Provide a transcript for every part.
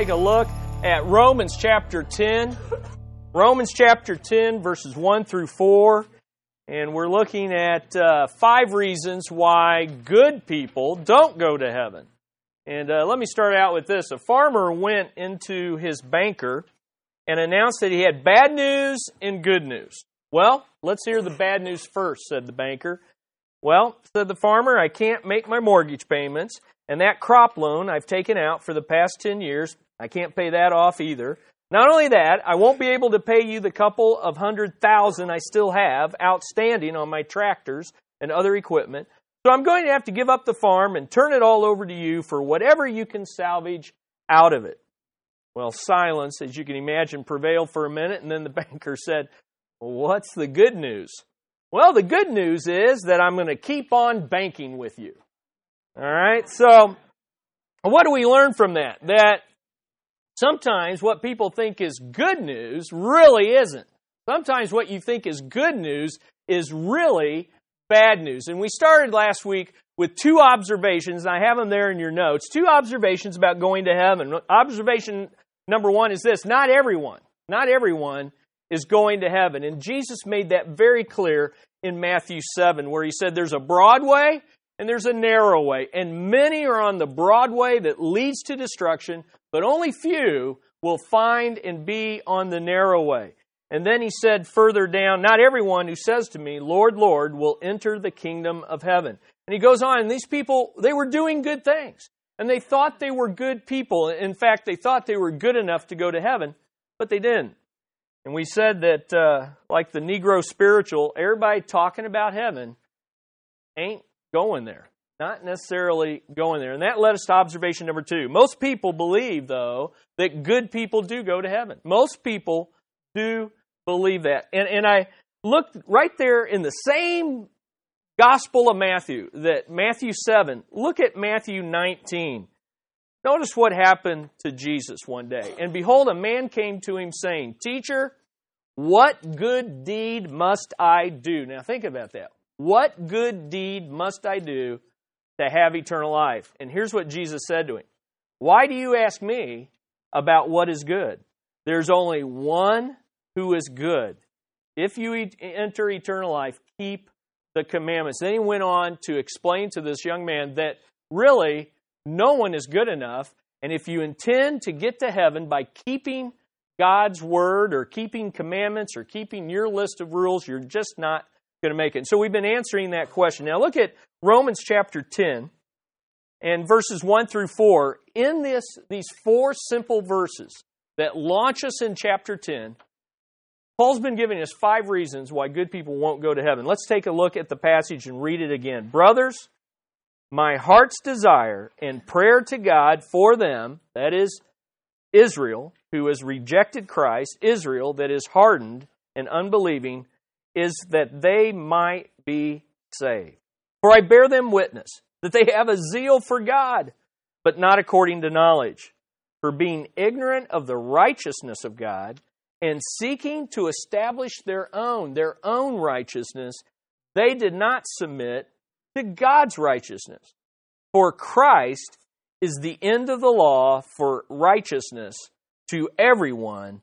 take a look at Romans chapter 10. Romans chapter 10, verses 1 through 4. And we're looking at uh, five reasons why good people don't go to heaven. And uh, let me start out with this. A farmer went into his banker and announced that he had bad news and good news. Well, let's hear the bad news first, said the banker. Well, said the farmer, I can't make my mortgage payments, and that crop loan I've taken out for the past 10 years, I can't pay that off either. Not only that, I won't be able to pay you the couple of hundred thousand I still have outstanding on my tractors and other equipment. So I'm going to have to give up the farm and turn it all over to you for whatever you can salvage out of it. Well, silence, as you can imagine, prevailed for a minute, and then the banker said, well, What's the good news? Well, the good news is that I'm going to keep on banking with you. All right, so what do we learn from that? That sometimes what people think is good news really isn't. Sometimes what you think is good news is really bad news. And we started last week with two observations. I have them there in your notes. Two observations about going to heaven. Observation number one is this not everyone, not everyone is going to heaven. And Jesus made that very clear in Matthew 7, where he said there's a broad way and there's a narrow way. And many are on the broad way that leads to destruction, but only few will find and be on the narrow way. And then he said further down, Not everyone who says to me, Lord, Lord, will enter the kingdom of heaven. And he goes on, these people, they were doing good things. And they thought they were good people. In fact, they thought they were good enough to go to heaven, but they didn't. And we said that, uh, like the Negro spiritual, everybody talking about heaven ain't going there. Not necessarily going there. And that led us to observation number two. Most people believe, though, that good people do go to heaven. Most people do believe that. And, and I looked right there in the same Gospel of Matthew, that Matthew 7, look at Matthew 19. Notice what happened to Jesus one day. And behold, a man came to him saying, Teacher, what good deed must I do? Now think about that. What good deed must I do to have eternal life? And here's what Jesus said to him Why do you ask me about what is good? There's only one who is good. If you enter eternal life, keep the commandments. Then he went on to explain to this young man that really no one is good enough. And if you intend to get to heaven by keeping God's word or keeping commandments or keeping your list of rules, you're just not going to make it. And So we've been answering that question. Now look at Romans chapter 10 and verses 1 through 4. In this, these four simple verses that launch us in chapter 10, Paul's been giving us five reasons why good people won't go to heaven. Let's take a look at the passage and read it again. Brothers, my heart's desire and prayer to God for them, that is Israel, who has rejected Christ, Israel that is hardened and unbelieving, is that they might be saved. For I bear them witness that they have a zeal for God, but not according to knowledge. For being ignorant of the righteousness of God and seeking to establish their own, their own righteousness, they did not submit to God's righteousness. For Christ is the end of the law for righteousness to everyone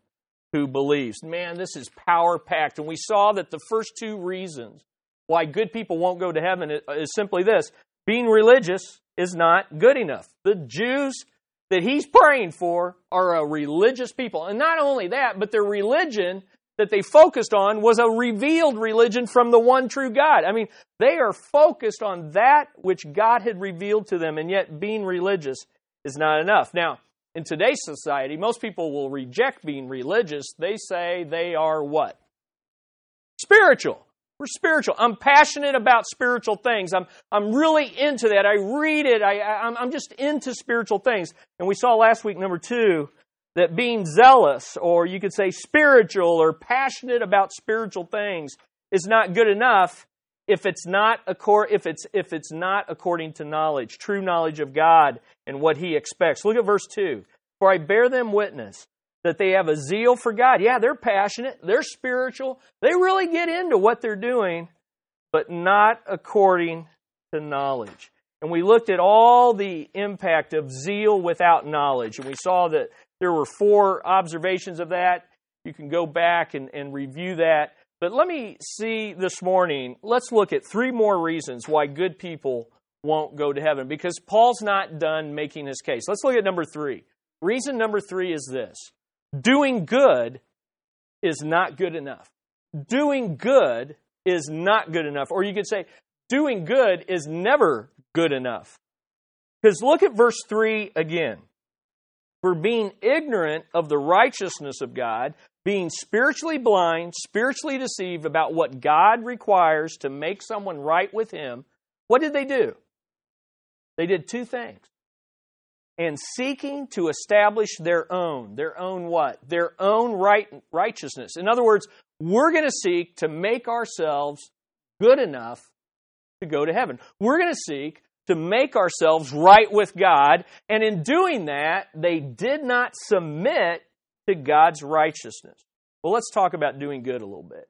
who believes. Man, this is power packed. And we saw that the first two reasons why good people won't go to heaven is simply this being religious is not good enough. The Jews that he's praying for are a religious people. And not only that, but their religion that they focused on was a revealed religion from the one true God. I mean, they are focused on that which God had revealed to them, and yet being religious is not enough. Now, in today's society, most people will reject being religious. They say they are what? Spiritual. We're spiritual. I'm passionate about spiritual things. I'm, I'm really into that. I read it. I, I, I'm just into spiritual things. And we saw last week, number two, that being zealous, or you could say spiritual or passionate about spiritual things, is not good enough if it's not if it's if it's not according to knowledge, true knowledge of God and what He expects. Look at verse two. For I bear them witness that they have a zeal for God. Yeah, they're passionate, they're spiritual, they really get into what they're doing, but not according to knowledge. And we looked at all the impact of zeal without knowledge. And we saw that There were four observations of that. You can go back and, and review that. But let me see this morning, let's look at three more reasons why good people won't go to heaven because Paul's not done making his case. Let's look at number three. Reason number three is this doing good is not good enough. Doing good is not good enough. Or you could say, doing good is never good enough. Because look at verse 3 again. For being ignorant of the righteousness of God, being spiritually blind, spiritually deceived about what God requires to make someone right with Him, what did they do? They did two things. And seeking to establish their own, their own what? Their own right, righteousness. In other words, we're going to seek to make ourselves good enough to go to heaven. We're going to seek to make ourselves right with God, and in doing that, they did not submit to God's righteousness. Well, let's talk about doing good a little bit.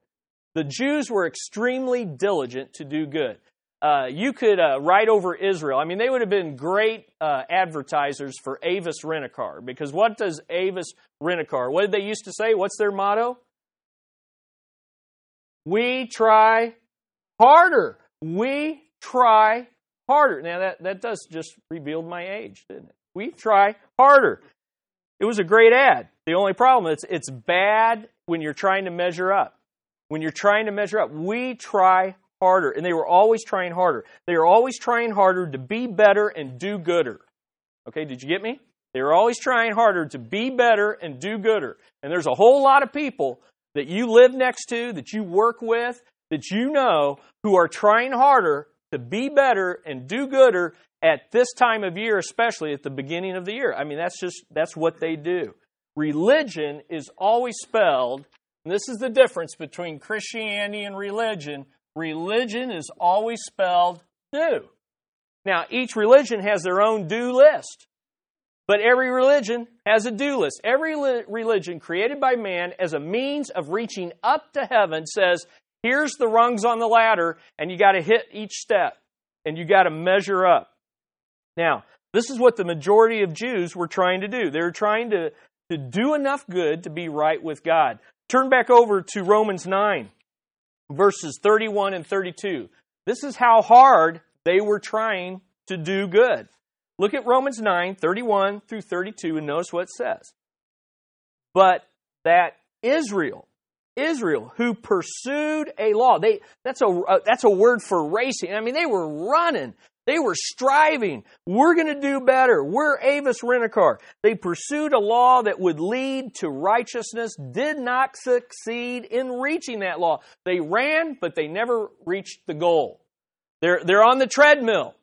The Jews were extremely diligent to do good. Uh, you could uh, write over Israel. I mean, they would have been great uh, advertisers for Avis Rent-A-Car because what does Avis Rent-A-Car? What did they used to say? What's their motto? We try harder. We try harder. Now that that does just revealed my age, didn't it? We try harder. It was a great ad. The only problem is it's bad when you're trying to measure up. When you're trying to measure up, we try harder. And they were always trying harder. They were always trying harder to be better and do gooder. Okay, did you get me? They were always trying harder to be better and do gooder. And there's a whole lot of people that you live next to, that you work with, that you know who are trying harder to be better and do gooder at this time of year, especially at the beginning of the year. I mean, that's just, that's what they do. Religion is always spelled, and this is the difference between Christianity and religion. Religion is always spelled do. Now, each religion has their own do list, but every religion has a do list. Every religion created by man as a means of reaching up to heaven says, here's the rungs on the ladder, and you got to hit each step, and you got to measure up. Now, this is what the majority of Jews were trying to do. They were trying to, to do enough good to be right with God. Turn back over to Romans 9, verses 31 and 32. This is how hard they were trying to do good. Look at Romans 9, 31 through 32, and notice what it says. But that Israel, Israel, who pursued a law, they, that's, a, uh, that's a word for racing. I mean, they were running. They were striving. We're going to do better. We're Avis Rent-A-Car. They pursued a law that would lead to righteousness, did not succeed in reaching that law. They ran, but they never reached the goal. They're, they're on the treadmill.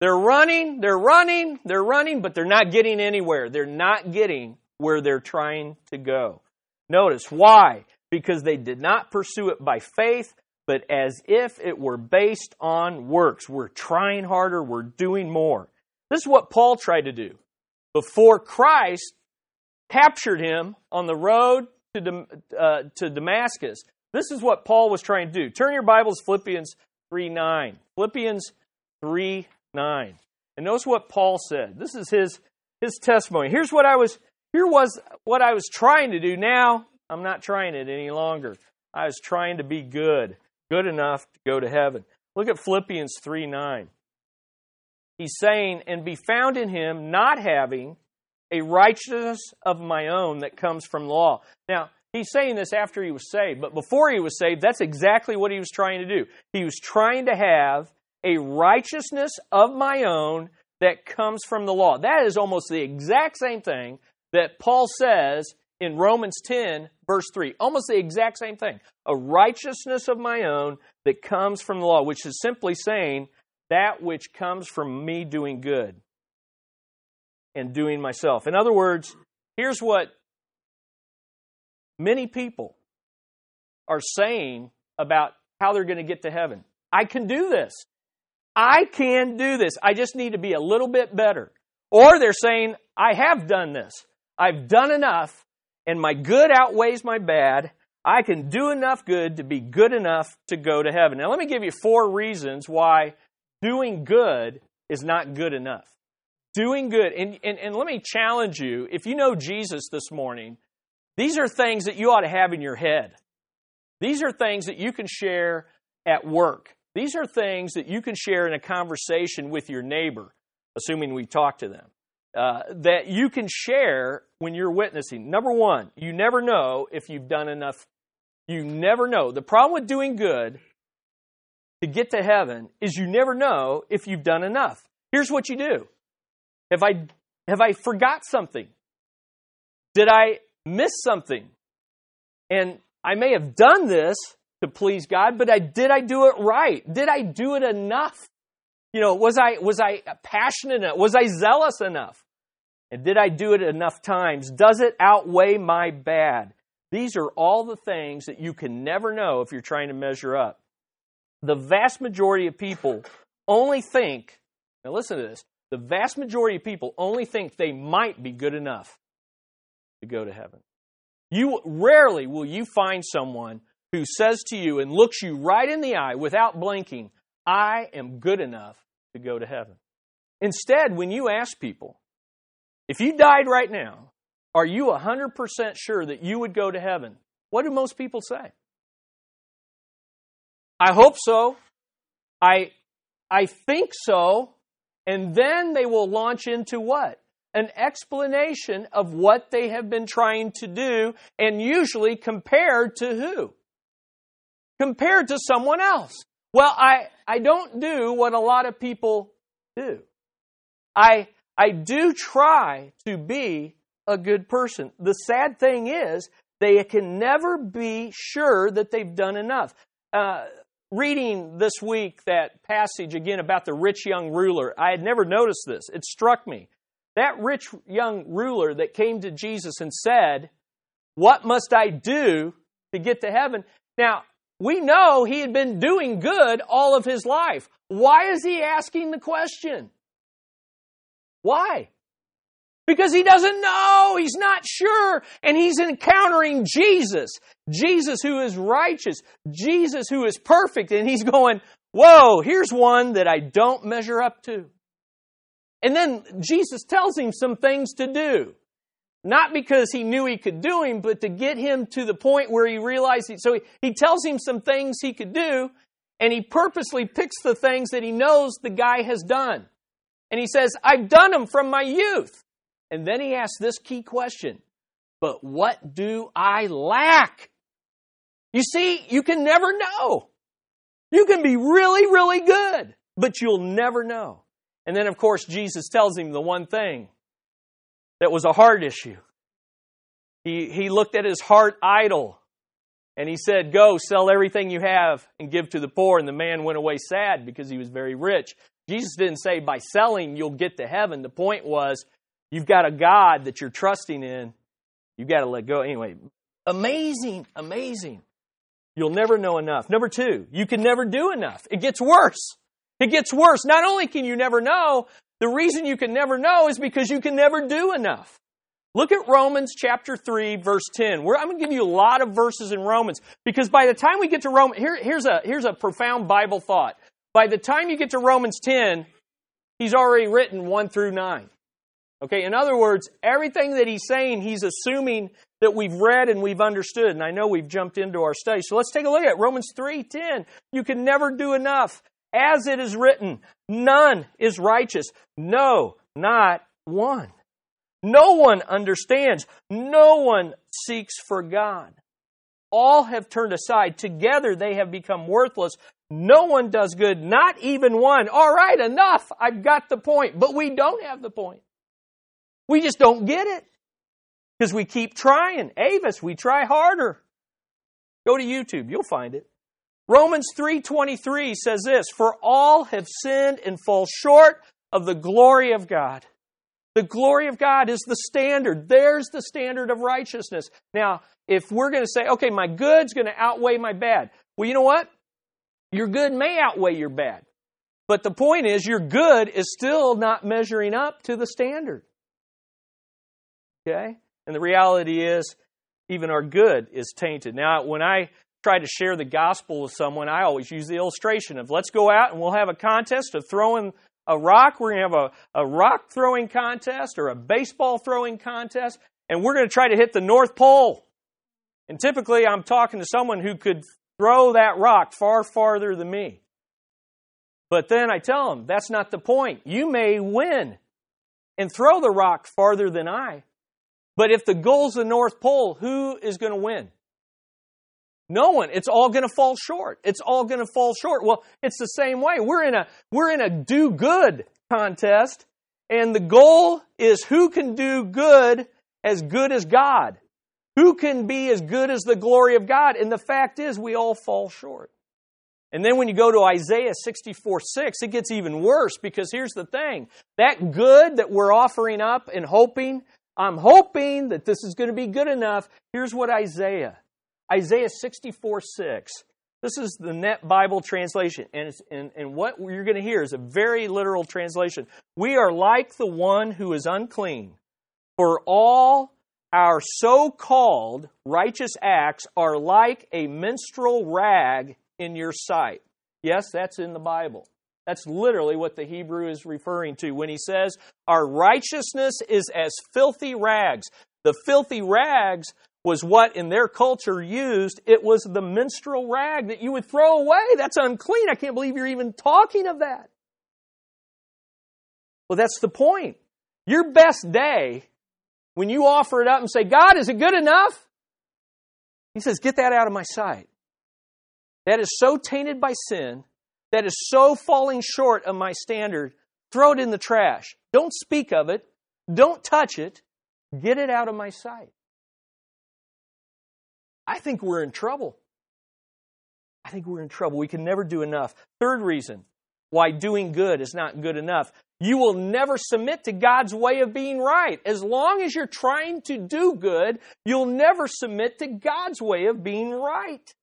They're running, they're running, they're running, but they're not getting anywhere. They're not getting where they're trying to go. Notice why? Because they did not pursue it by faith, but as if it were based on works. We're trying harder, we're doing more. This is what Paul tried to do before Christ captured him on the road to, uh, to Damascus. This is what Paul was trying to do. Turn your Bibles, Philippians 3 9. Philippians 3 9. And notice what Paul said. This is his, his testimony. Here's what I was here was what I was trying to do. Now I'm not trying it any longer. I was trying to be good good enough to go to heaven. Look at Philippians 3 9. He's saying, and be found in him, not having a righteousness of my own that comes from the law. Now, he's saying this after he was saved, but before he was saved, that's exactly what he was trying to do. He was trying to have a righteousness of my own that comes from the law. That is almost the exact same thing that Paul says in Romans 10, verse 3. Almost the exact same thing. A righteousness of my own that comes from the law, which is simply saying that which comes from me doing good and doing myself. In other words, here's what many people are saying about how they're going to get to heaven. I can do this. I can do this. I just need to be a little bit better. Or they're saying, I have done this. I've done enough and my good outweighs my bad, I can do enough good to be good enough to go to heaven. Now, let me give you four reasons why doing good is not good enough. doing good. And, and, and let me challenge you if you know Jesus this morning, these are things that you ought to have in your head. These are things that you can share at work. These are things that you can share in a conversation with your neighbor, assuming we talk to them, uh, that you can share when you're witnessing. Number one, you never know if you've done enough. You never know. The problem with doing good to get to heaven is you never know if you've done enough. Here's what you do. Have I have I forgot something? Did I miss something? And I may have done this to please God, but I did I do it right? Did I do it enough? You know, was I was I passionate enough? Was I zealous enough? And did I do it enough times? Does it outweigh my bad? These are all the things that you can never know if you're trying to measure up. The vast majority of people only think, now listen to this, the vast majority of people only think they might be good enough to go to heaven. You rarely will you find someone who says to you and looks you right in the eye without blinking, I am good enough to go to heaven. Instead, when you ask people, if you died right now, are you 100% sure that you would go to heaven? What do most people say? I hope so. I, I think so. And then they will launch into what? An explanation of what they have been trying to do, and usually compared to who? Compared to someone else. Well, I, I don't do what a lot of people do. I, I do try to be a good person. The sad thing is, they can never be sure that they've done enough. Uh, reading this week that passage again about the rich young ruler, I had never noticed this. It struck me. That rich young ruler that came to Jesus and said, What must I do to get to heaven? Now, we know he had been doing good all of his life. Why is he asking the question? Why? Because he doesn't know, he's not sure, and he's encountering Jesus. Jesus who is righteous, Jesus who is perfect, and he's going, Whoa, here's one that I don't measure up to. And then Jesus tells him some things to do. Not because he knew he could do him, but to get him to the point where he realized. He, so he, he tells him some things he could do, and he purposely picks the things that he knows the guy has done. And he says, I've done them from my youth. And then he asks this key question But what do I lack? You see, you can never know. You can be really, really good, but you'll never know. And then, of course, Jesus tells him the one thing that was a heart issue. He, he looked at his heart idol and he said, Go, sell everything you have and give to the poor. And the man went away sad because he was very rich. Jesus didn't say by selling you'll get to heaven. The point was you've got a God that you're trusting in. You've got to let go. Anyway, amazing, amazing. You'll never know enough. Number two, you can never do enough. It gets worse. It gets worse. Not only can you never know, the reason you can never know is because you can never do enough. Look at Romans chapter 3, verse 10. Where I'm going to give you a lot of verses in Romans because by the time we get to Romans, here, here's, a, here's a profound Bible thought. By the time you get to Romans 10, he's already written 1 through 9. Okay, in other words, everything that he's saying, he's assuming that we've read and we've understood. And I know we've jumped into our study. So let's take a look at Romans 3:10. You can never do enough. As it is written, none is righteous. No, not one. No one understands. No one seeks for God. All have turned aside. Together they have become worthless. No one does good, not even one. All right, enough. I've got the point. But we don't have the point. We just don't get it. Because we keep trying. Avis, we try harder. Go to YouTube, you'll find it. Romans 3:23 says this, "For all have sinned and fall short of the glory of God." The glory of God is the standard. There's the standard of righteousness. Now, if we're going to say, okay, my good's going to outweigh my bad, well, you know what? Your good may outweigh your bad. But the point is, your good is still not measuring up to the standard. Okay? And the reality is, even our good is tainted. Now, when I try to share the gospel with someone, I always use the illustration of let's go out and we'll have a contest of throwing a rock. We're going to have a, a rock throwing contest or a baseball throwing contest, and we're going to try to hit the North Pole. And typically, I'm talking to someone who could throw that rock far farther than me. But then I tell them, that's not the point. You may win and throw the rock farther than I. But if the goal's the North Pole, who is going to win? No one. It's all going to fall short. It's all going to fall short. Well, it's the same way. We're in a we're in a do good contest, and the goal is who can do good as good as God. Who can be as good as the glory of God? And the fact is, we all fall short. And then when you go to Isaiah 64 6, it gets even worse because here's the thing that good that we're offering up and hoping, I'm hoping that this is going to be good enough. Here's what Isaiah, Isaiah 64 6. This is the Net Bible translation, and, and, and what you're going to hear is a very literal translation. We are like the one who is unclean, for all our so called righteous acts are like a menstrual rag in your sight. Yes, that's in the Bible. That's literally what the Hebrew is referring to when he says, Our righteousness is as filthy rags. The filthy rags was what in their culture used. It was the menstrual rag that you would throw away. That's unclean. I can't believe you're even talking of that. Well, that's the point. Your best day, when you offer it up and say, God, is it good enough? He says, Get that out of my sight that is so tainted by sin, that is so falling short of my standard, throw it in the trash. Don't speak of it. Don't touch it. Get it out of my sight. I think we're in trouble. I think we're in trouble. We can never do enough. Third reason why doing good is not good enough. You will never submit to God's way of being right. As long as you're trying to do good, you'll never submit to God's way of being right.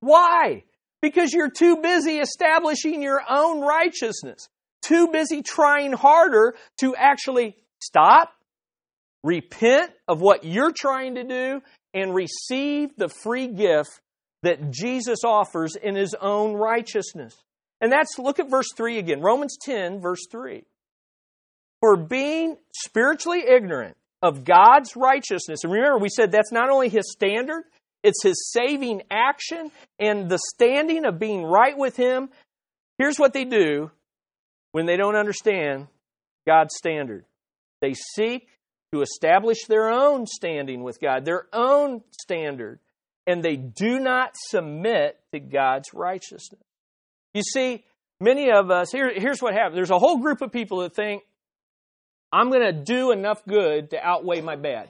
Why? Because you're too busy establishing your own righteousness, too busy trying harder to actually stop, repent of what you're trying to do, and receive the free gift that Jesus offers in his own righteousness. And that's, look at verse 3 again. Romans 10, verse 3. For being spiritually ignorant of God's righteousness, and remember, we said that's not only his standard, it's his saving action and the standing of being right with him. Here's what they do when they don't understand God's standard they seek to establish their own standing with God, their own standard, and they do not submit to God's righteousness. You see, many of us, here, here's what happens there's a whole group of people that think, I'm going to do enough good to outweigh my bad.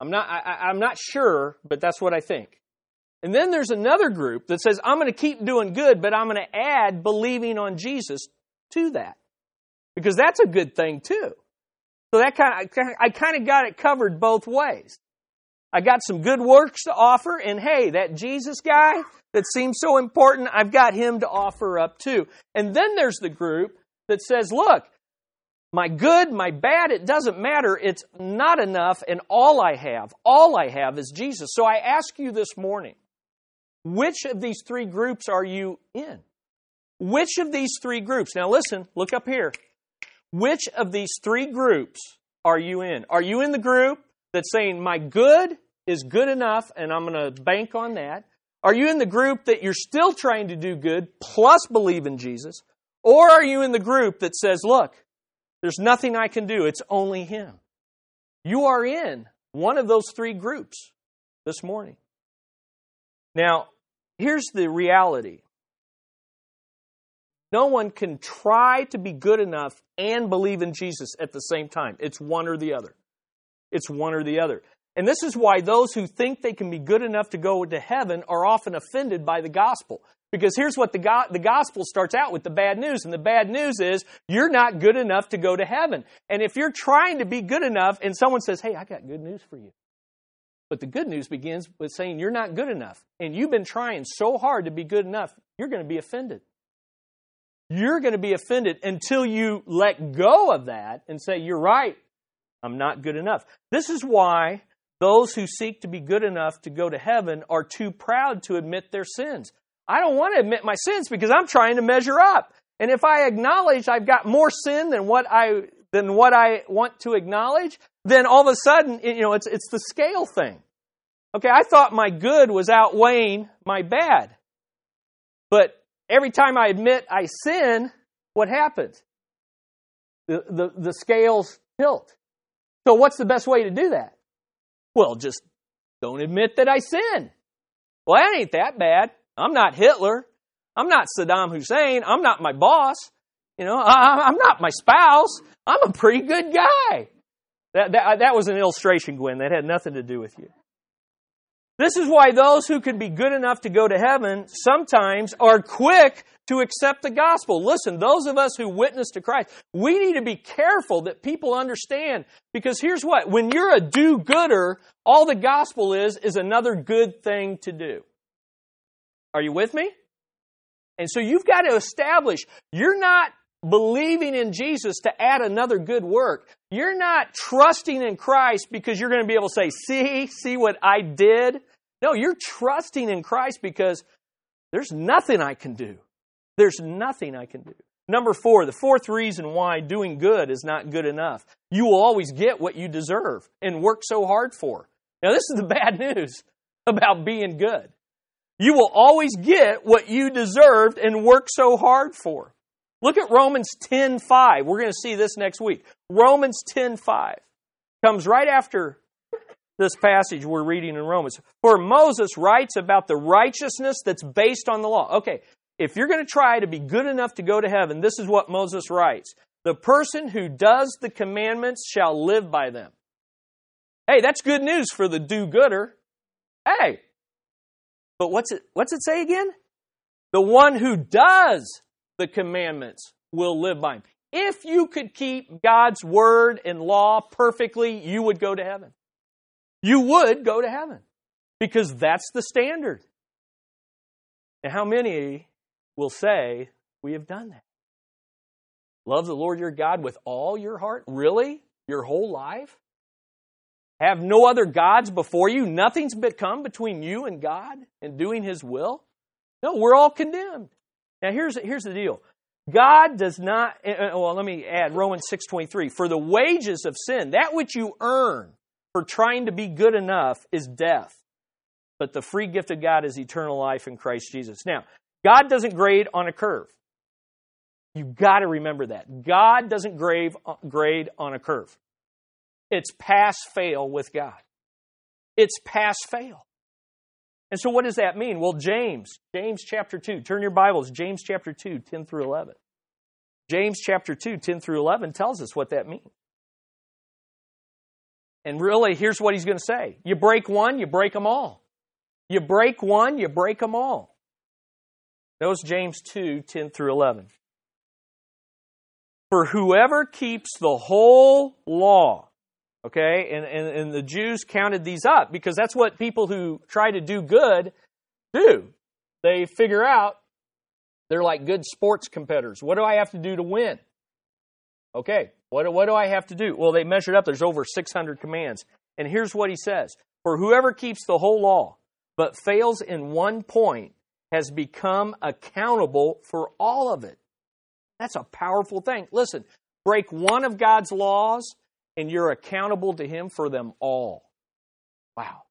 I'm not, I, am not sure, but that's what I think. And then there's another group that says, I'm going to keep doing good, but I'm going to add believing on Jesus to that. Because that's a good thing too. So that kind of, I kind of got it covered both ways. I got some good works to offer, and hey, that Jesus guy that seems so important, I've got him to offer up too. And then there's the group that says, look, my good, my bad, it doesn't matter. It's not enough, and all I have, all I have is Jesus. So I ask you this morning which of these three groups are you in? Which of these three groups? Now listen, look up here. Which of these three groups are you in? Are you in the group that's saying, my good is good enough and I'm going to bank on that? Are you in the group that you're still trying to do good plus believe in Jesus? Or are you in the group that says, look, there's nothing I can do. It's only Him. You are in one of those three groups this morning. Now, here's the reality no one can try to be good enough and believe in Jesus at the same time. It's one or the other. It's one or the other. And this is why those who think they can be good enough to go to heaven are often offended by the gospel. Because here's what the, go- the gospel starts out with the bad news. And the bad news is you're not good enough to go to heaven. And if you're trying to be good enough and someone says, hey, I got good news for you. But the good news begins with saying you're not good enough. And you've been trying so hard to be good enough, you're going to be offended. You're going to be offended until you let go of that and say, you're right. I'm not good enough. This is why those who seek to be good enough to go to heaven are too proud to admit their sins. I don't want to admit my sins because I'm trying to measure up. And if I acknowledge I've got more sin than what I than what I want to acknowledge, then all of a sudden, you know, it's it's the scale thing. Okay, I thought my good was outweighing my bad. But every time I admit I sin, what happens? The, the, the scales tilt. So, what's the best way to do that? Well, just don't admit that I sin. Well, that ain't that bad. I'm not Hitler. I'm not Saddam Hussein. I'm not my boss. You know, I, am not my spouse. I'm a pretty good guy. That, that, that was an illustration, Gwen. That had nothing to do with you. This is why those who can be good enough to go to heaven sometimes are quick to accept the gospel. Listen, those of us who witness to Christ, we need to be careful that people understand because here's what when you're a do gooder, all the gospel is is another good thing to do. Are you with me? And so you've got to establish you're not believing in Jesus to add another good work. You're not trusting in Christ because you're going to be able to say, see, see what I did. No, you're trusting in Christ because there's nothing I can do. There's nothing I can do. Number four, the fourth reason why doing good is not good enough. You will always get what you deserve and work so hard for. Now, this is the bad news about being good. You will always get what you deserved and work so hard for. Look at Romans 10:5. We're going to see this next week. Romans 10:5 comes right after this passage we're reading in Romans. For Moses writes about the righteousness that's based on the law. Okay, if you're going to try to be good enough to go to heaven, this is what Moses writes. The person who does the commandments shall live by them. Hey, that's good news for the do-gooder. Hey. But what's it what's it say again? The one who does the commandments will live by them. If you could keep God's word and law perfectly, you would go to heaven. You would go to heaven because that's the standard. And how many will say, We have done that? Love the Lord your God with all your heart? Really? Your whole life? Have no other gods before you? Nothing's become between you and God and doing His will? No, we're all condemned. Now here's, here's the deal. God does not, eh, eh, well, let me add Romans 6.23. For the wages of sin, that which you earn for trying to be good enough is death. But the free gift of God is eternal life in Christ Jesus. Now, God doesn't grade on a curve. You've got to remember that. God doesn't grade, grade on a curve. It's pass fail with God. It's pass fail. And so, what does that mean? Well, James, James chapter 2, turn your Bibles, James chapter 2, 10 through 11. James chapter 2, 10 through 11 tells us what that means. And really, here's what he's going to say You break one, you break them all. You break one, you break them all. Notice James 2, 10 through 11. For whoever keeps the whole law Okay? And, and, and the Jews counted these up because that's what people who try to do good do. They figure out they're like good sports competitors. What do I have to do to win? Okay, what, what do I have to do? Well, they measured up. There's over 600 commands. And here's what he says For whoever keeps the whole law but fails in one point has become accountable for all of it. That's a powerful thing. Listen, break one of God's laws and you're accountable to him for them all. Wow.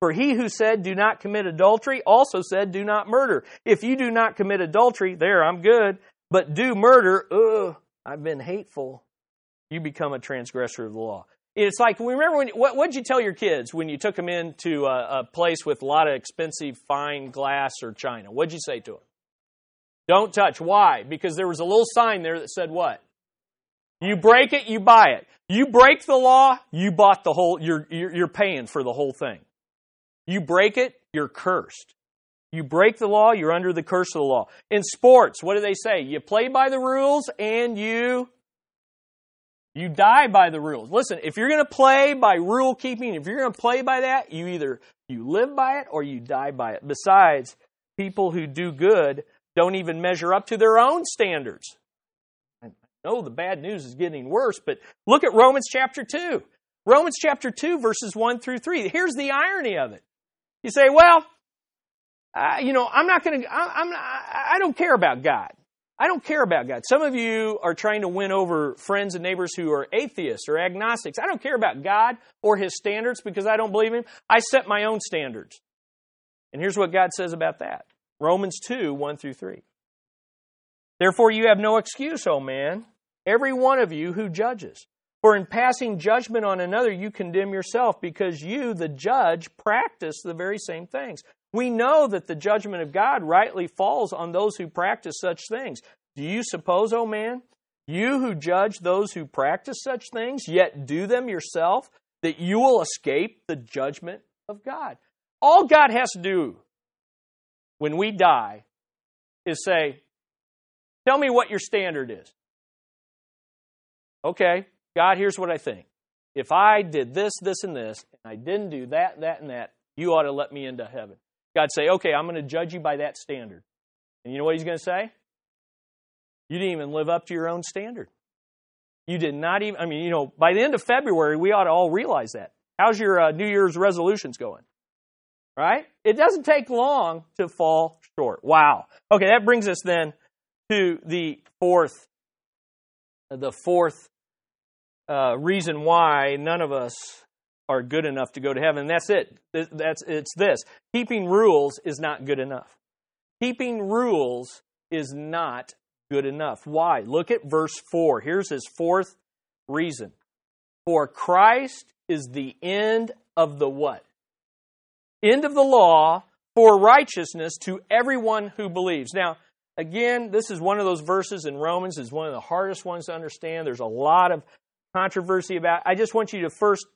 For he who said, Do not commit adultery, also said, Do not murder. If you do not commit adultery, there, I'm good. But do murder, ugh, I've been hateful. You become a transgressor of the law. It's like, remember when, what did you tell your kids when you took them into a, a place with a lot of expensive fine glass or china? What'd you say to them? Don't touch. Why? Because there was a little sign there that said what? You break it, you buy it. You break the law, you bought the whole, you're, you're, paying for the whole thing. You break it, you're cursed. You break the law, you're under the curse of the law. In sports, what do they say? You play by the rules and you you die by the rules. Listen, if you're going to play by rule keeping, if you're going to play by that, you either you live by it or you die by it. Besides, people who do good don't even measure up to their own standards. No, the bad news is getting worse, but look at Romans chapter 2. Romans chapter 2, verses 1 through 3. Here's the irony of it. You say, well, uh, you know, I'm not going to, I'm, I don't care about God. I don't care about God. Some of you are trying to win over friends and neighbors who are atheists or agnostics. I don't care about God or His standards because I don't believe Him. I set my own standards. And here's what God says about that Romans 2 1 through 3. Therefore, you have no excuse, O man, every one of you who judges. For in passing judgment on another, you condemn yourself, because you, the judge, practice the very same things. We know that the judgment of God rightly falls on those who practice such things. Do you suppose, O oh man, you who judge those who practice such things, yet do them yourself, that you will escape the judgment of God? All God has to do when we die is say, Tell me what your standard is. Okay, God, here's what I think. If I did this, this, and this, and I didn't do that, that, and that, you ought to let me into heaven. God say, okay, I'm going to judge you by that standard. And you know what he's going to say? You didn't even live up to your own standard. You did not even, I mean, you know, by the end of February, we ought to all realize that. How's your uh, New Year's resolutions going? Right? It doesn't take long to fall short. Wow. Okay, that brings us then to the fourth, the fourth uh, reason why none of us are good enough to go to heaven. That's it. That's it's this. Keeping rules is not good enough. Keeping rules is not good enough. Why? Look at verse 4. Here's his fourth reason. For Christ is the end of the what? End of the law for righteousness to everyone who believes. Now, again, this is one of those verses in Romans is one of the hardest ones to understand. There's a lot of controversy about. I just want you to first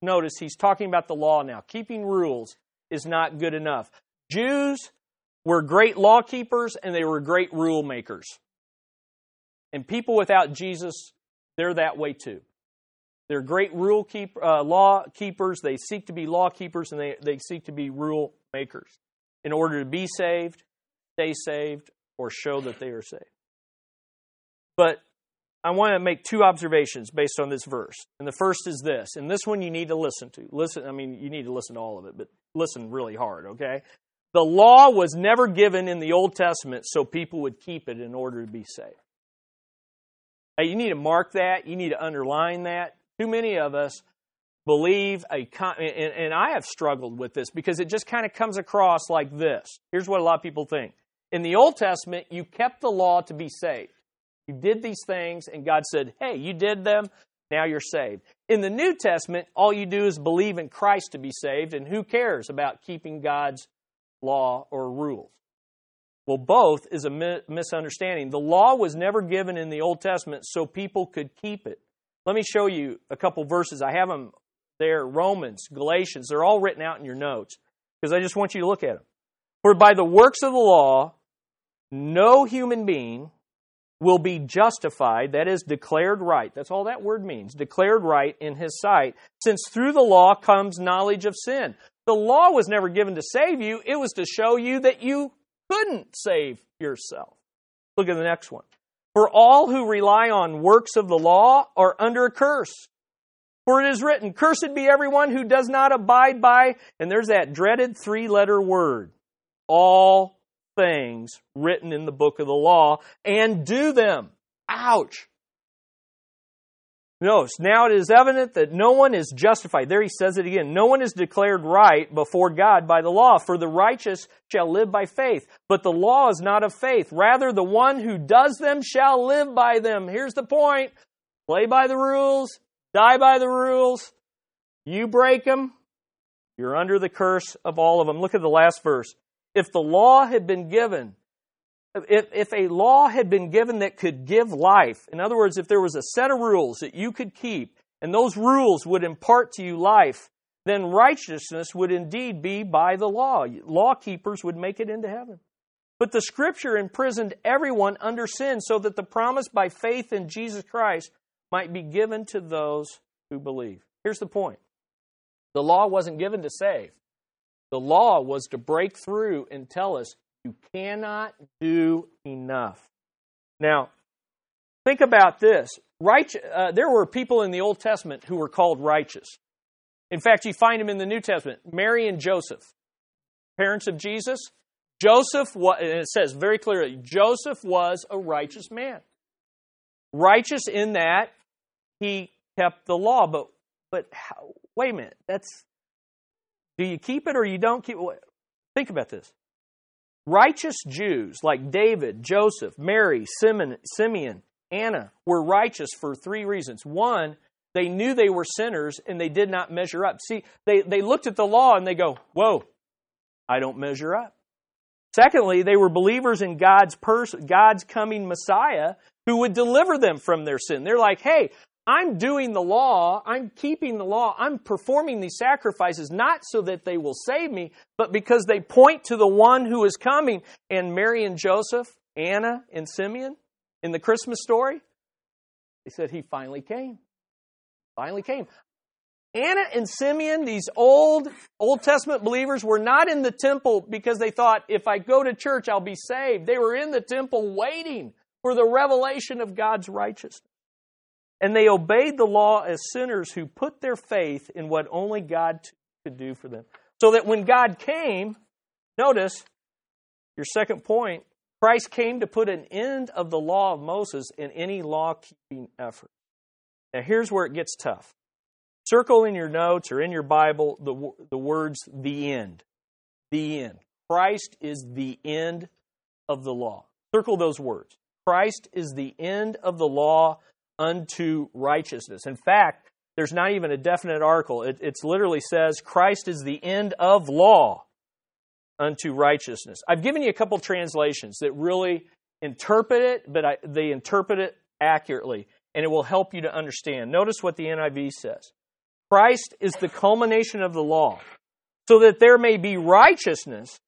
notice he's talking about the law now. Keeping rules is not good enough. Jews were great law keepers and they were great rule makers. And people without Jesus, they're that way too. They're great rule keep, uh, law keepers. They seek to be law keepers and they, they seek to be rule makers in order to be saved, stay saved, or show that they are saved. But I want to make two observations based on this verse. And the first is this, and this one you need to listen to. Listen, I mean, you need to listen to all of it, but listen really hard, okay? The law was never given in the Old Testament so people would keep it in order to be saved. Hey, you need to mark that, you need to underline that. Too many of us believe a con- and, and I have struggled with this because it just kind of comes across like this. Here's what a lot of people think. In the Old Testament, you kept the law to be saved. You did these things, and God said, Hey, you did them, now you're saved. In the New Testament, all you do is believe in Christ to be saved, and who cares about keeping God's law or rules? Well, both is a misunderstanding. The law was never given in the Old Testament so people could keep it. Let me show you a couple verses. I have them there Romans, Galatians. They're all written out in your notes because I just want you to look at them. For by the works of the law, no human being will be justified, that is, declared right. That's all that word means, declared right in his sight, since through the law comes knowledge of sin. The law was never given to save you, it was to show you that you couldn't save yourself. Look at the next one. For all who rely on works of the law are under a curse. For it is written, Cursed be everyone who does not abide by, and there's that dreaded three letter word, all things written in the book of the law and do them. Ouch. Notice, now it is evident that no one is justified. There he says it again. No one is declared right before God by the law, for the righteous shall live by faith. But the law is not of faith. Rather, the one who does them shall live by them. Here's the point play by the rules, die by the rules. You break them, you're under the curse of all of them. Look at the last verse if the law had been given, if, if a law had been given that could give life, in other words, if there was a set of rules that you could keep, and those rules would impart to you life, then righteousness would indeed be by the law. Law keepers would make it into heaven. But the scripture imprisoned everyone under sin so that the promise by faith in Jesus Christ might be given to those who believe. Here's the point the law wasn't given to save, the law was to break through and tell us you cannot do enough. Now, think about this. Right, uh, there were people in the Old Testament who were called righteous. In fact, you find them in the New Testament. Mary and Joseph, parents of Jesus, Joseph, and it says very clearly, Joseph was a righteous man. Righteous in that he kept the law, but but how, wait a minute, that's do you keep it or you don't keep it? Think about this. Righteous Jews like David, Joseph, Mary, Simeon, Anna were righteous for three reasons. One, they knew they were sinners and they did not measure up. See, they, they looked at the law and they go, Whoa, I don't measure up. Secondly, they were believers in God's person, God's coming Messiah who would deliver them from their sin. They're like, hey, I'm doing the law, I'm keeping the law, I'm performing these sacrifices not so that they will save me, but because they point to the one who is coming. And Mary and Joseph, Anna and Simeon in the Christmas story, they said he finally came. Finally came. Anna and Simeon, these old Old Testament believers, were not in the temple because they thought, if I go to church, I'll be saved. They were in the temple waiting for the revelation of God's righteousness. And they obeyed the law as sinners who put their faith in what only God could do for them. So that when God came, notice your second point, Christ came to put an end of the law of Moses in any law keeping effort. Now, here's where it gets tough. Circle in your notes or in your Bible the, the words the end. The end. Christ is the end of the law. Circle those words. Christ is the end of the law unto righteousness. In fact, there's not even a definite article. It it's literally says Christ is the end of law unto righteousness. I've given you a couple translations that really interpret it, but I, they interpret it accurately, and it will help you to understand. Notice what the NIV says Christ is the culmination of the law, so that there may be righteousness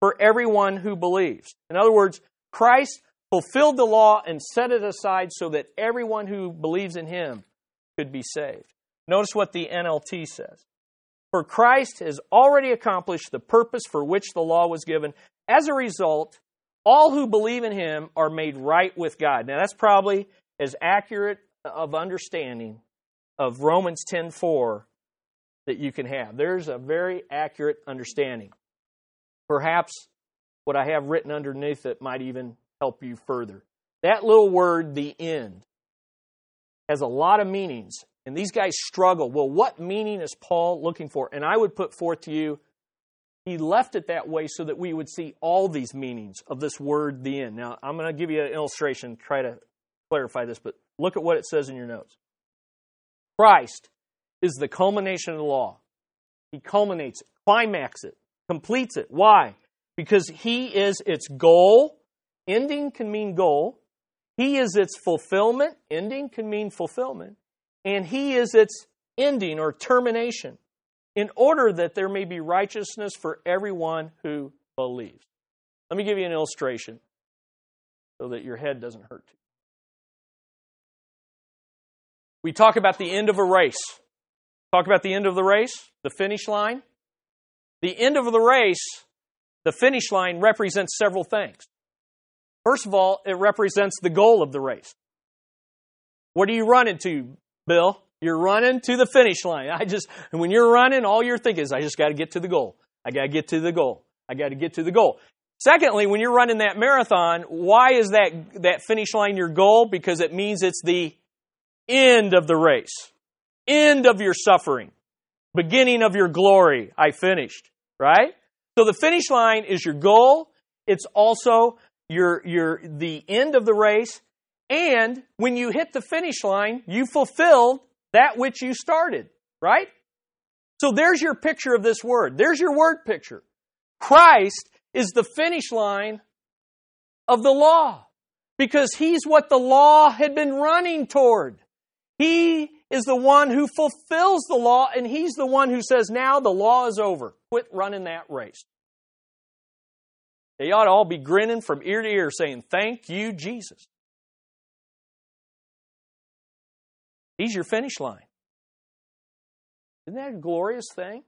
for everyone who believes. In other words, Christ fulfilled the law and set it aside so that everyone who believes in him could be saved. Notice what the NLT says. For Christ has already accomplished the purpose for which the law was given. As a result, all who believe in him are made right with God. Now that's probably as accurate of understanding of Romans 10:4 that you can have. There's a very accurate understanding. Perhaps what I have written underneath it might even help you further. That little word, the end, has a lot of meanings. And these guys struggle. Well, what meaning is Paul looking for? And I would put forth to you, he left it that way so that we would see all these meanings of this word, the end. Now, I'm going to give you an illustration, try to clarify this, but look at what it says in your notes. Christ is the culmination of the law. He culminates it, climaxes it, completes it. Why? Because he is its goal Ending can mean goal. He is its fulfillment. Ending can mean fulfillment. And He is its ending or termination in order that there may be righteousness for everyone who believes. Let me give you an illustration so that your head doesn't hurt. We talk about the end of a race. Talk about the end of the race, the finish line. The end of the race, the finish line represents several things. First of all, it represents the goal of the race. What are you running to, Bill? You're running to the finish line. I just, when you're running, all you're thinking is, I just got to get to the goal. I got to get to the goal. I got to get to the goal. Secondly, when you're running that marathon, why is that, that finish line your goal? Because it means it's the end of the race, end of your suffering, beginning of your glory. I finished, right? So the finish line is your goal. It's also you're, the end of the race, and when you hit the finish line, you fulfilled that which you started, right? So there's your picture of this word. There's your word picture. Christ is the finish line of the law because he's what the law had been running toward. He is the one who fulfills the law, and he's the one who says, Now the law is over. Quit running that race. They ought to all be grinning from ear to ear saying, Thank you, Jesus. He's your finish line. Isn't that a glorious thing?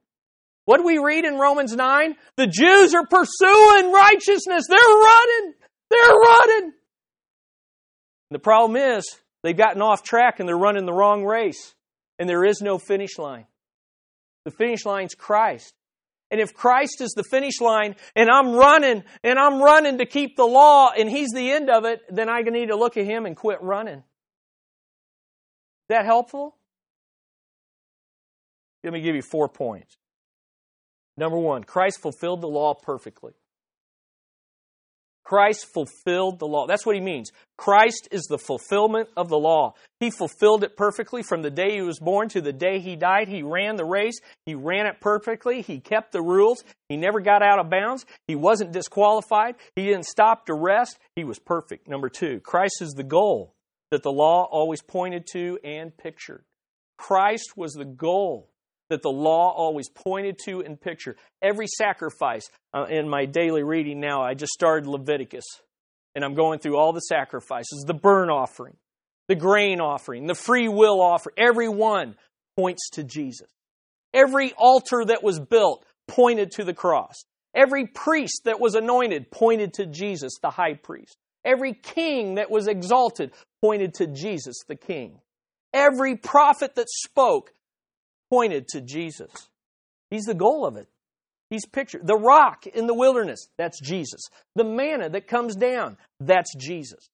What do we read in Romans 9? The Jews are pursuing righteousness. They're running. They're running. The problem is, they've gotten off track and they're running the wrong race. And there is no finish line. The finish line's Christ. And if Christ is the finish line and I'm running and I'm running to keep the law and He's the end of it, then I need to look at Him and quit running. Is that helpful? Let me give you four points. Number one, Christ fulfilled the law perfectly. Christ fulfilled the law. That's what he means. Christ is the fulfillment of the law. He fulfilled it perfectly from the day he was born to the day he died. He ran the race. He ran it perfectly. He kept the rules. He never got out of bounds. He wasn't disqualified. He didn't stop to rest. He was perfect. Number two, Christ is the goal that the law always pointed to and pictured. Christ was the goal that the law always pointed to and pictured. Every sacrifice uh, in my daily reading now, I just started Leviticus, and I'm going through all the sacrifices the burnt offering, the grain offering, the free will offering. Every one points to Jesus. Every altar that was built pointed to the cross. Every priest that was anointed pointed to Jesus, the high priest. Every king that was exalted pointed to Jesus, the king. Every prophet that spoke pointed to Jesus. He's the goal of it. He's pictured. The rock in the wilderness, that's Jesus. The manna that comes down, that's Jesus.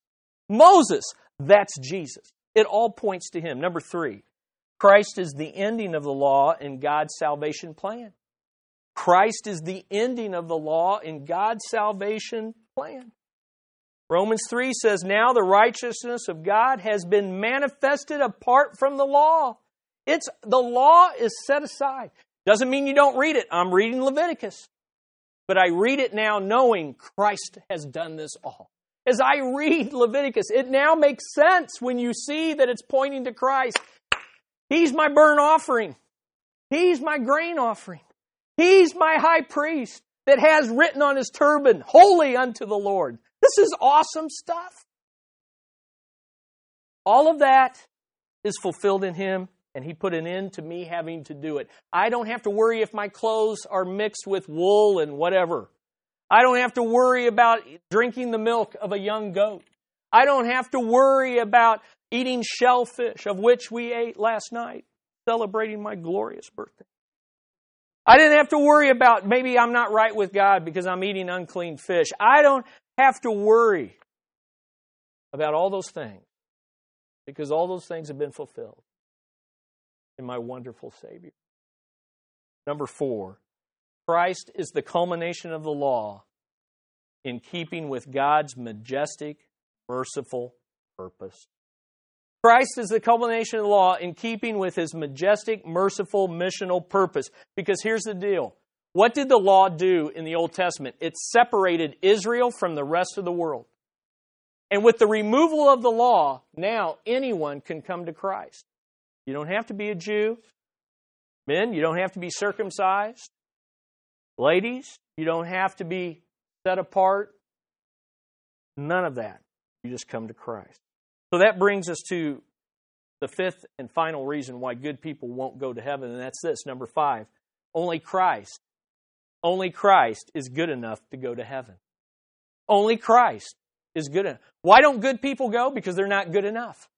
Moses, that's Jesus. It all points to him. Number three, Christ is the ending of the law in God's salvation plan. Christ is the ending of the law in God's salvation plan. Romans 3 says, Now the righteousness of God has been manifested apart from the law it's the law is set aside. Doesn't mean you don't read it. I'm reading Leviticus. But I read it now knowing Christ has done this all. As I read Leviticus, it now makes sense when you see that it's pointing to Christ. He's my burnt offering. He's my grain offering. He's my high priest that has written on his turban, Holy unto the Lord. This is awesome stuff. All of that is fulfilled in him and he put an end to me having to do it. I don't have to worry if my clothes are mixed with wool and whatever. I don't have to worry about drinking the milk of a young goat. I don't have to worry about eating shellfish, of which we ate last night, celebrating my glorious birthday. I didn't have to worry about maybe I'm not right with God because I'm eating unclean fish. I don't have to worry about all those things because all those things have been fulfilled in my wonderful Savior. Number four, Christ is the culmination of the law in keeping with God's majestic, merciful purpose. Christ is the culmination of the law in keeping with his majestic, merciful, missional purpose. Because here's the deal what did the law do in the Old Testament? It separated Israel from the rest of the world. And with the removal of the law, now anyone can come to Christ. You don't have to be a Jew. Men, you don't have to be circumcised. Ladies, you don't have to be set apart. None of that. You just come to Christ. So that brings us to the fifth and final reason why good people won't go to heaven, and that's this number five. Only Christ, only Christ is good enough to go to heaven. Only Christ is good enough. Why don't good people go? Because they're not good enough.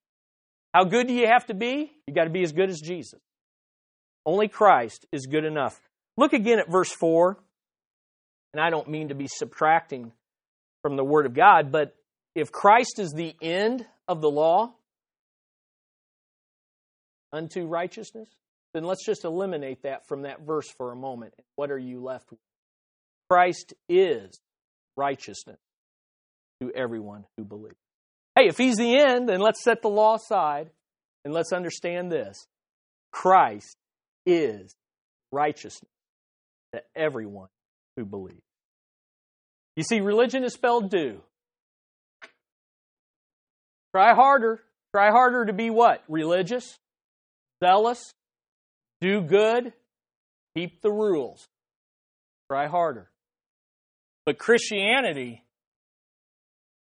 How good do you have to be? You got to be as good as Jesus. Only Christ is good enough. Look again at verse 4. And I don't mean to be subtracting from the Word of God, but if Christ is the end of the law unto righteousness, then let's just eliminate that from that verse for a moment. What are you left with? Christ is righteousness to everyone who believes. Hey, if he's the end, then let's set the law aside and let's understand this Christ is righteousness to everyone who believes. You see, religion is spelled do. Try harder. Try harder to be what? Religious, zealous, do good, keep the rules. Try harder. But Christianity,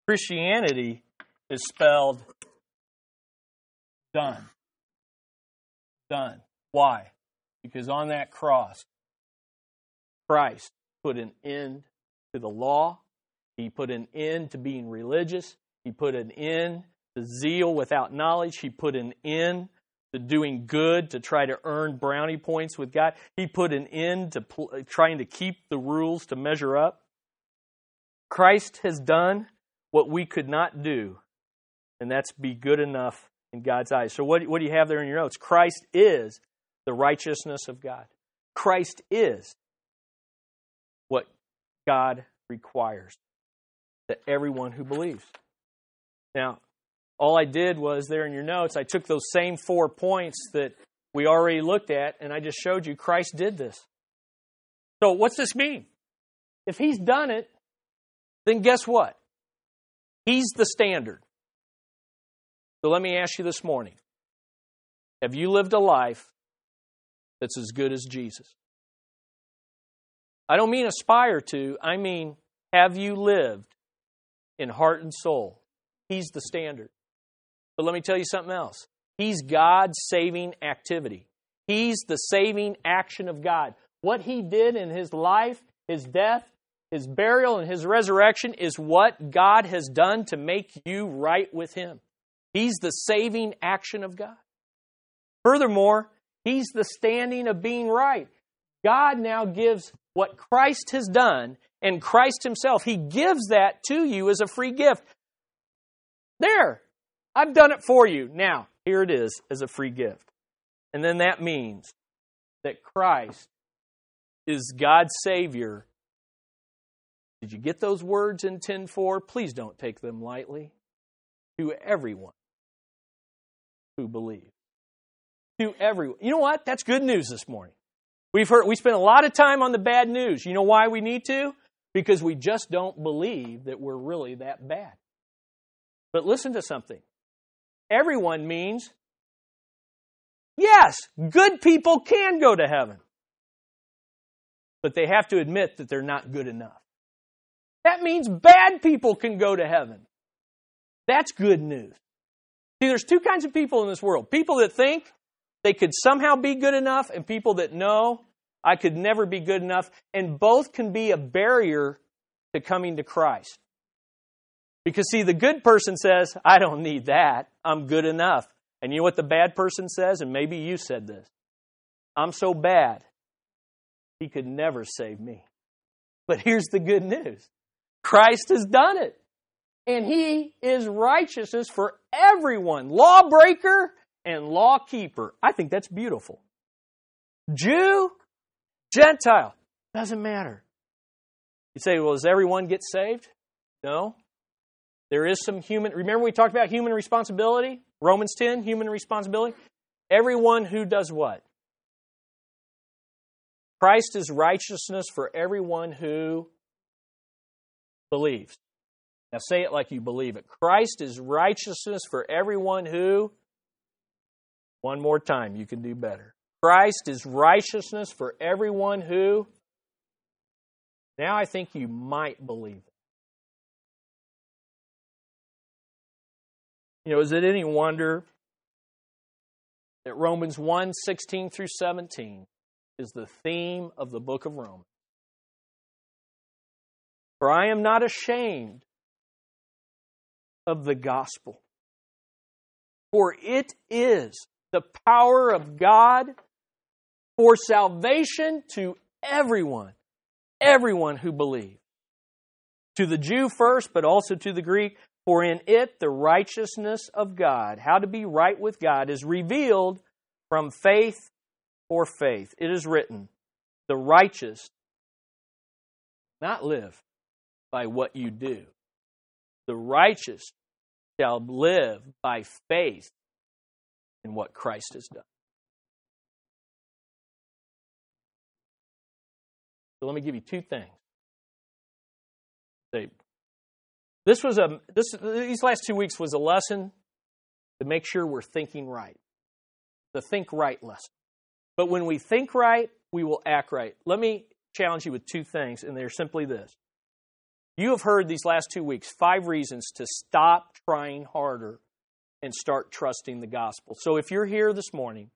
Christianity is spelled done. Done. Why? Because on that cross, Christ put an end to the law. He put an end to being religious. He put an end to zeal without knowledge. He put an end to doing good to try to earn brownie points with God. He put an end to pl- trying to keep the rules to measure up. Christ has done what we could not do, and that's be good enough in God's eyes. So, what, what do you have there in your notes? Christ is the righteousness of God. Christ is what God requires that everyone who believes. Now, all I did was there in your notes, I took those same four points that we already looked at, and I just showed you Christ did this. So, what's this mean? If He's done it, then guess what? He's the standard. So, let me ask you this morning Have you lived a life that's as good as Jesus? I don't mean aspire to, I mean, have you lived in heart and soul? He's the standard. But let me tell you something else. He's God's saving activity. He's the saving action of God. What he did in his life, his death, his burial, and his resurrection is what God has done to make you right with him. He's the saving action of God. Furthermore, he's the standing of being right. God now gives what Christ has done and Christ himself, he gives that to you as a free gift. There, I've done it for you. Now, here it is as a free gift. And then that means that Christ is God's Savior. Did you get those words in 10:4? Please don't take them lightly. To everyone who believe. To everyone. You know what? That's good news this morning. We've heard we spent a lot of time on the bad news. You know why we need to? Because we just don't believe that we're really that bad. But listen to something everyone means yes, good people can go to heaven. But they have to admit that they're not good enough. That means bad people can go to heaven. That's good news. See, there's two kinds of people in this world people that think they could somehow be good enough, and people that know I could never be good enough. And both can be a barrier to coming to Christ. Because, see, the good person says, I don't need that. I'm good enough. And you know what the bad person says? And maybe you said this I'm so bad, he could never save me. But here's the good news Christ has done it. And he is righteousness for everyone, lawbreaker and lawkeeper. I think that's beautiful. Jew, Gentile, doesn't matter. You say, well, does everyone get saved? No. There is some human, remember we talked about human responsibility? Romans 10, human responsibility? Everyone who does what? Christ is righteousness for everyone who believes. Now say it like you believe it. Christ is righteousness for everyone who, one more time, you can do better. Christ is righteousness for everyone who, now I think you might believe it. You know, is it any wonder that Romans 1 16 through 17 is the theme of the book of Romans? For I am not ashamed of the gospel, for it is the power of God for salvation to everyone, everyone who believes. To the Jew first, but also to the Greek. For in it the righteousness of God, how to be right with God, is revealed from faith for faith. It is written, the righteous not live by what you do. The righteous shall live by faith in what Christ has done. So let me give you two things. This was a this these last two weeks was a lesson to make sure we're thinking right. The think right lesson. But when we think right, we will act right. Let me challenge you with two things, and they're simply this. You have heard these last two weeks five reasons to stop trying harder and start trusting the gospel. So if you're here this morning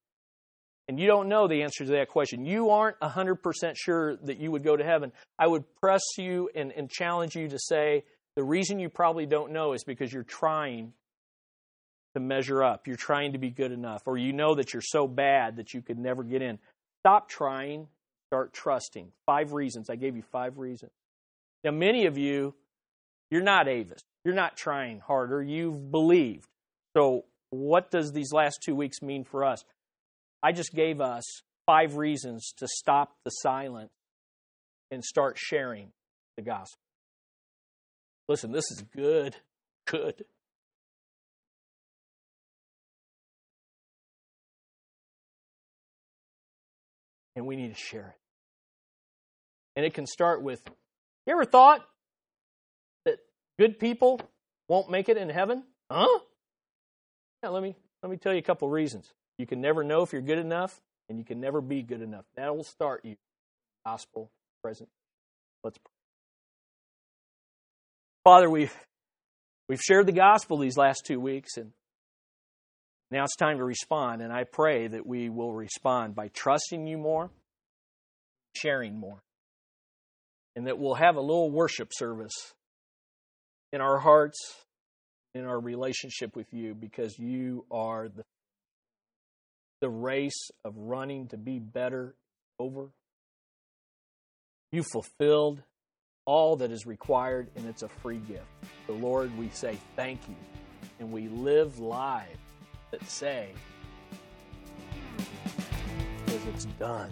and you don't know the answer to that question, you aren't 100% sure that you would go to heaven, I would press you and, and challenge you to say, the reason you probably don't know is because you're trying to measure up. You're trying to be good enough, or you know that you're so bad that you could never get in. Stop trying, start trusting. Five reasons. I gave you five reasons. Now, many of you, you're not Avis. You're not trying harder. You've believed. So, what does these last two weeks mean for us? I just gave us five reasons to stop the silence and start sharing the gospel. Listen, this is good. Good. And we need to share it. And it can start with you ever thought that good people won't make it in heaven? Huh? Yeah, let me let me tell you a couple reasons. You can never know if you're good enough, and you can never be good enough. That will start you gospel present. Let's pray. Father, we've we've shared the gospel these last two weeks, and now it's time to respond. And I pray that we will respond by trusting you more, sharing more, and that we'll have a little worship service in our hearts, in our relationship with you, because you are the the race of running to be better over. You fulfilled all that is required, and it's a free gift. The Lord, we say thank you, and we live lives that say, because it's done.